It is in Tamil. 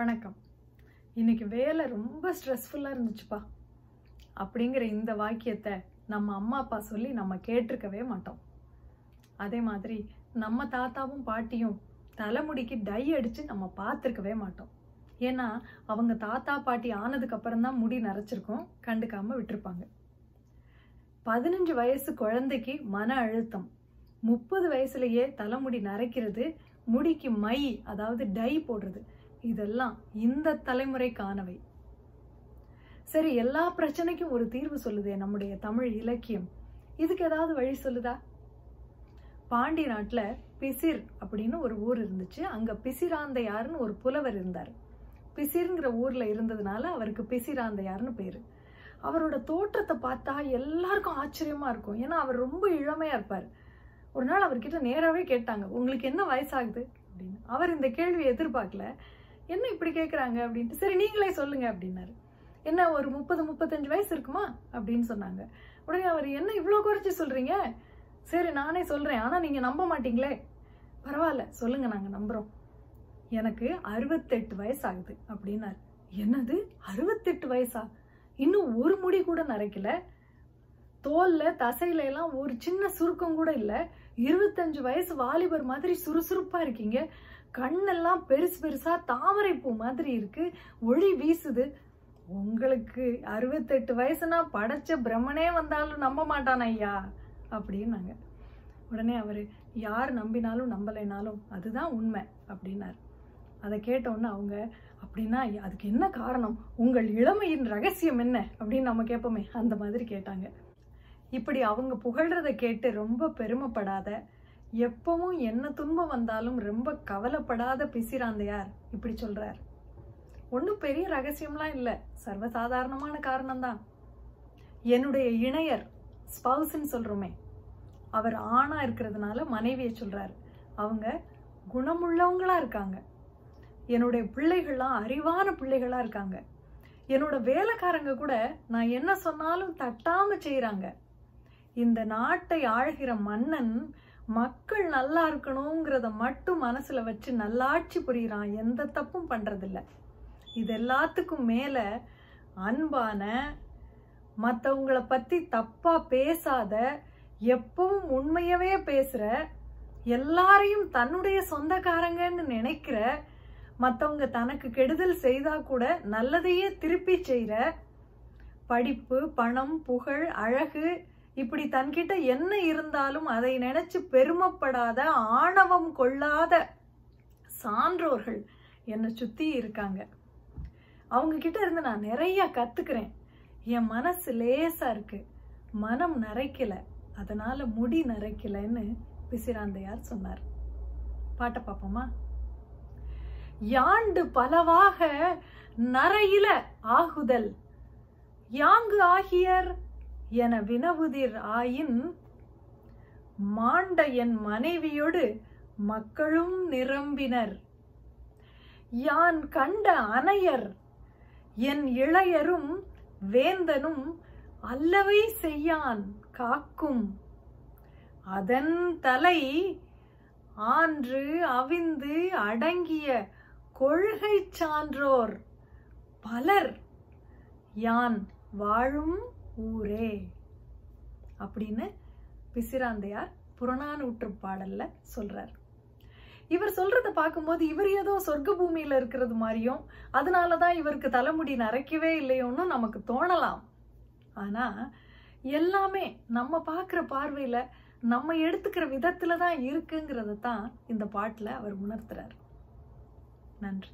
வணக்கம். இன்னைக்கு வேலை ரொம்ப ஸ்ட்ரெஸ்ஃபுல்லாக இருந்துச்சுப்பா. அப்படிங்கிற இந்த வாக்கியத்தை நம்ம அம்மா அப்பா சொல்லி நம்ம கேட்டிருக்கவே மாட்டோம். அதே மாதிரி நம்ம தாத்தாவும் பாட்டியும் தலைமுடிக்கு டை அடித்து நம்ம பார்த்துருக்கவே மாட்டோம். ஏன்னா அவங்க தாத்தா பாட்டி ஆனதுக்கப்புறம் தான் முடி நரைச்சிருக்கோம் கண்டுக்காமல் விட்டுருப்பாங்க. பதினஞ்சு வயசு குழந்தைக்கு மன அழுத்தம். முப்பது வயசுலயே தலைமுடி நரைக்கிறது முடிக்கு மை அதாவது டை போடுறது. இதெல்லாம் இந்த தலைமுறைக்கானவை. சரி எல்லா பிரச்சனைக்கும் ஒரு தீர்வு சொல்லுதே நம்முடைய தமிழ் இலக்கியம். இதுக்கு ஏதாவது வழி சொல்லுதா? பாண்டி நாட்டில் பிசிர் அப்படின்னு ஒரு ஊர் இருந்துச்சு. அங்கே பிசிராந்தையார்னு ஒரு புலவர் இருந்தார். பிசிர்ங்கிற ஊரில் இருந்ததுனால அவருக்கு பிசிராந்தையார்னு பேர். அவரோட தோற்றத்தை பார்த்தா எல்லாருக்கும் ஆச்சரியமா இருக்கும். ஏன்னா அவர் ரொம்ப இளமையாக இருப்பார். ஒரு நாள் அவர்கிட்ட நேராகவே கேட்டாங்க உங்களுக்கு என்ன வயசாகுது? அப்படின்னு. அவர் இந்த கேள்வி எதிர்பார்க்கல. என்ன இப்படி கேட்குறாங்க அப்படின்ட்டு. சரி நீங்களே சொல்லுங்க அப்படின்னாரு. என்ன ஒரு முப்பது முப்பத்தஞ்சு வயசு இருக்குமா? அப்படின்னு சொன்னாங்க. உடனே அவர் என்ன இவ்வளோ குறைச்சி சொல்றீங்க? சரி நானே சொல்றேன். ஆனால் நீங்கள் நம்ப மாட்டீங்களே. பரவாயில்ல சொல்லுங்க நாங்கள் நம்புகிறோம் எனக்கு அறுபத்தெட்டு வயசு ஆகுது அப்படின்னாரு. என்னது? அறுபத்தெட்டு வயசா? இன்னும் ஒரு முடி கூட நரைக்கல. தோல்ல தசையில எல்லாம் ஒரு சின்ன சுருக்கம் கூட இல்லை. இருபத்தஞ்சு வயசு வாலிபர் மாதிரி சுறுசுறுப்பா இருக்கீங்க. கண்ணெல்லாம் பெருசு பெருசா தாமரை பூ மாதிரி இருக்கு. ஒளி வீசுது. உங்களுக்கு அறுபத்தெட்டு வயசுனா படைச்ச பிரம்மனே வந்தாலும் நம்ப மாட்டான் ஐயா அப்படின்னாங்க. உடனே அவர் யார் நம்பினாலும் நம்பலைனாலும் அதுதான் உண்மை அப்படின்னார். அதை கேட்டோன்னே அவங்க அப்படின்னா அதுக்கு என்ன காரணம்? உங்கள் இளமையின் ரகசியம் என்ன? அப்படின்னு நம்ம கேட்போமே அந்த மாதிரி கேட்டாங்க. இப்படி அவங்க புகழ்றதை கேட்டு ரொம்ப பெருமைப்படாத எப்பவும் என்ன துன்பம் வந்தாலும் ரொம்ப கவலைப்படாத பிசிராந்தையார் இப்படி சொல்றார். ஒன்றும் பெரிய ரகசியம்லாம் இல்லை. சர்வசாதாரணமான காரணம்தான். என்னுடைய இணையர் ஸ்பவுஸ்ன்னு சொல்கிறோமே அவர் ஆணாக இருக்கிறதுனால மனைவியை சொல்கிறார் அவங்க குணமுள்ளவங்களாக இருக்காங்க. என்னுடைய பிள்ளைகள்லாம் அறிவான பிள்ளைகளாக இருக்காங்க. என்னோட வேலைக்காரங்க கூட நான் என்ன சொன்னாலும் தட்டாமல் செய்கிறாங்க இந்த நாட்டை ஆழ்கிற மன்னன் மக்கள் நல்லா இருக்கணுங்கிறத மட்டும் மனசுல வச்சு நல்லாட்சி புரியுறான். எந்த தப்பும் பண்றதில்ல. இது எல்லாத்துக்கும் மேல அன்பான மற்றவங்களை பத்தி தப்பா பேசாத எப்பவும் உண்மையவே பேசுற எல்லாரையும் தன்னுடைய சொந்தக்காரங்கன்னு நினைக்கிற மற்றவங்க தனக்கு கெடுதல் செய்தா கூட நல்லதையே திருப்பி செய்கிற படிப்பு பணம் புகழ் அழகு இப்படி தன்கிட்ட என்ன இருந்தாலும் அதை நினைச்சு பெருமைப்படாத ஆணவம் கொள்ளாத சான்றோர்கள் என்னை சுத்தி இருக்காங்க. அவங்க கிட்ட இருந்து நான் நிறைய கத்துக்கிறேன். என் மனசு லேசா இருக்கு. மனம் நரைக்கல அதனால முடி நரைக்கலன்னு பிசிராந்தையார் சொன்னார். பாட்டை பார்ப்போமா யாண்டு பலவாக நரையில ஆகுதல்? யாங்கு ஆகியர் என வினவுதிர் ஆயின் மாண்ட என் மனைவியோடு மக்களும் நிரம்பினர். யான் கண்ட அனையர் என் இளையரும் வேந்தனும் அல்லவை செய்யான் காக்கும். அதன் தலை ஆன்று அவிந்து அடங்கிய கொள்கை சான்றோர் பலர் யான் வாழும் ஊரே அப்படின்னு பிசிராந்தையார் புறநானூற்று பாடல்ல சொல்றார். இவர் சொல்றத பார்க்கும்போது இவர் ஏதோ சொர்க்க பூமியில இருக்கிறது மாதிரியும் அதனாலதான் இவருக்கு தலைமுடி நரைக்கவே இல்லையோன்னு நமக்கு தோணலாம். ஆனா எல்லாமே நம்ம பார்க்குற பார்வையில நம்ம எடுத்துக்கிற விதத்துல தான் இருக்குங்கிறத தான் இந்த பாட்டில் அவர் உணர்த்துறார். நன்றி.